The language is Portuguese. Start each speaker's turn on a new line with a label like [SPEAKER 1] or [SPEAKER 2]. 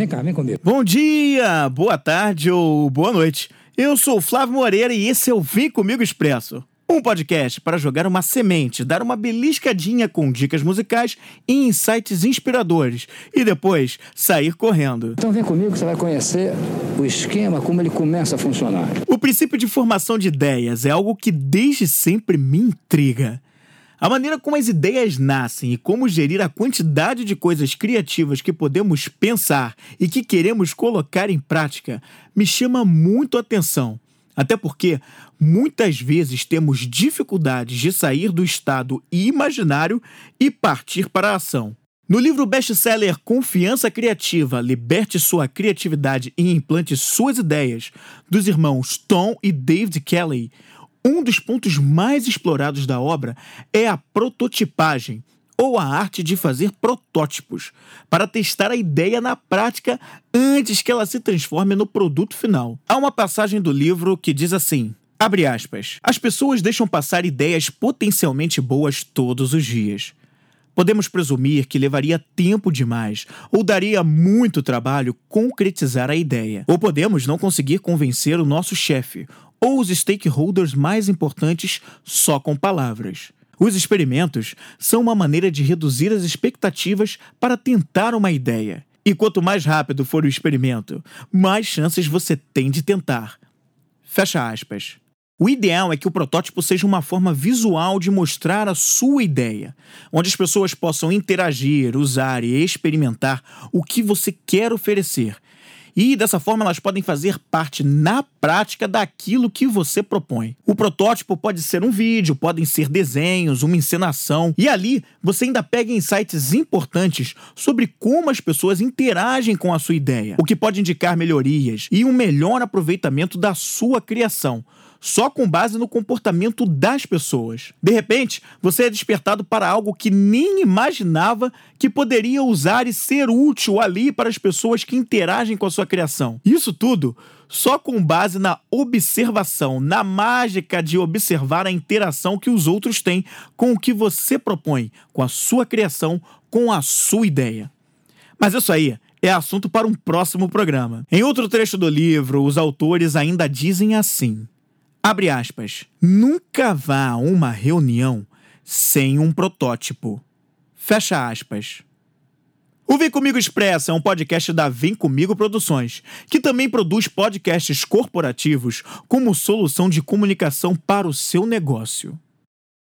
[SPEAKER 1] Vem cá, vem comigo.
[SPEAKER 2] Bom dia, boa tarde ou boa noite. Eu sou o Flávio Moreira e esse é o Vem Comigo Expresso. Um podcast para jogar uma semente, dar uma beliscadinha com dicas musicais e insights inspiradores e depois sair correndo.
[SPEAKER 1] Então vem comigo que você vai conhecer o esquema, como ele começa a funcionar.
[SPEAKER 2] O princípio de formação de ideias é algo que desde sempre me intriga. A maneira como as ideias nascem e como gerir a quantidade de coisas criativas que podemos pensar e que queremos colocar em prática me chama muito a atenção. Até porque muitas vezes temos dificuldades de sair do estado imaginário e partir para a ação. No livro best-seller Confiança Criativa, Liberte Sua Criatividade e Implante Suas Ideias, dos irmãos Tom e David Kelly, um dos pontos mais explorados da obra é a prototipagem, ou a arte de fazer protótipos, para testar a ideia na prática antes que ela se transforme no produto final. Há uma passagem do livro que diz assim: abre aspas. As pessoas deixam passar ideias potencialmente boas todos os dias. Podemos presumir que levaria tempo demais ou daria muito trabalho concretizar a ideia. Ou podemos não conseguir convencer o nosso chefe ou os stakeholders mais importantes só com palavras. Os experimentos são uma maneira de reduzir as expectativas para tentar uma ideia. E quanto mais rápido for o experimento, mais chances você tem de tentar. Fecha aspas. O ideal é que o protótipo seja uma forma visual de mostrar a sua ideia, onde as pessoas possam interagir, usar e experimentar o que você quer oferecer, e dessa forma elas podem fazer parte na prática daquilo que você propõe. O protótipo pode ser um vídeo, podem ser desenhos, uma encenação, e ali você ainda pega insights importantes sobre como as pessoas interagem com a sua ideia, o que pode indicar melhorias e um melhor aproveitamento da sua criação só com base no comportamento das pessoas. De repente, você é despertado para algo que nem imaginava que poderia usar e ser útil ali para as pessoas que interagem com a sua criação. Isso tudo só com base na observação, na mágica de observar a interação que os outros têm com o que você propõe, com a sua criação, com a sua ideia. Mas isso aí é assunto para um próximo programa. Em outro trecho do livro, os autores ainda dizem assim: Abre aspas. Nunca vá a uma reunião sem um protótipo. Fecha aspas. O Vem Comigo Expressa é um podcast da Vem Comigo Produções, que também produz podcasts corporativos como solução de comunicação para o seu negócio.